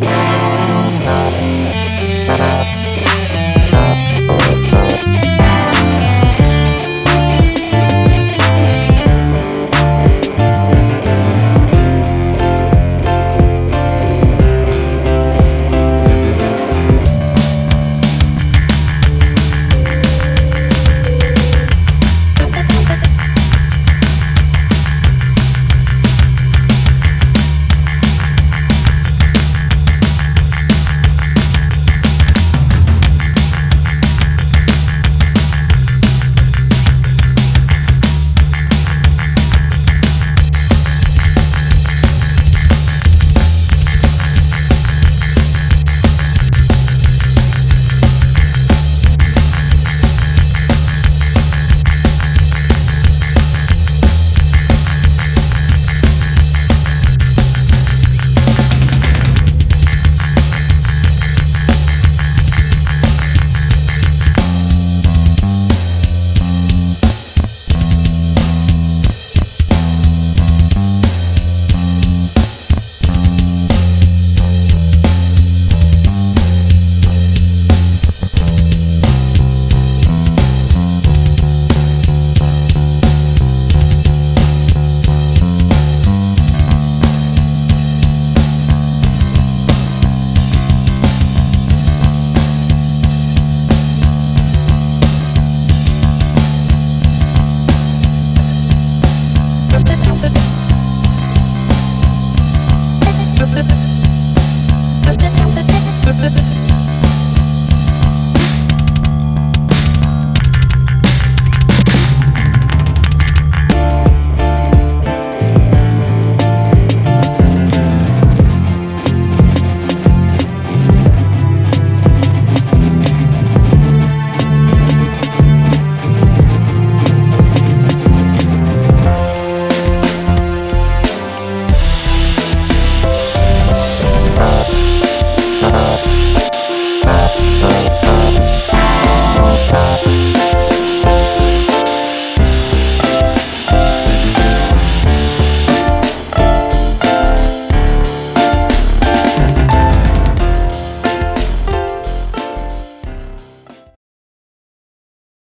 Yeah.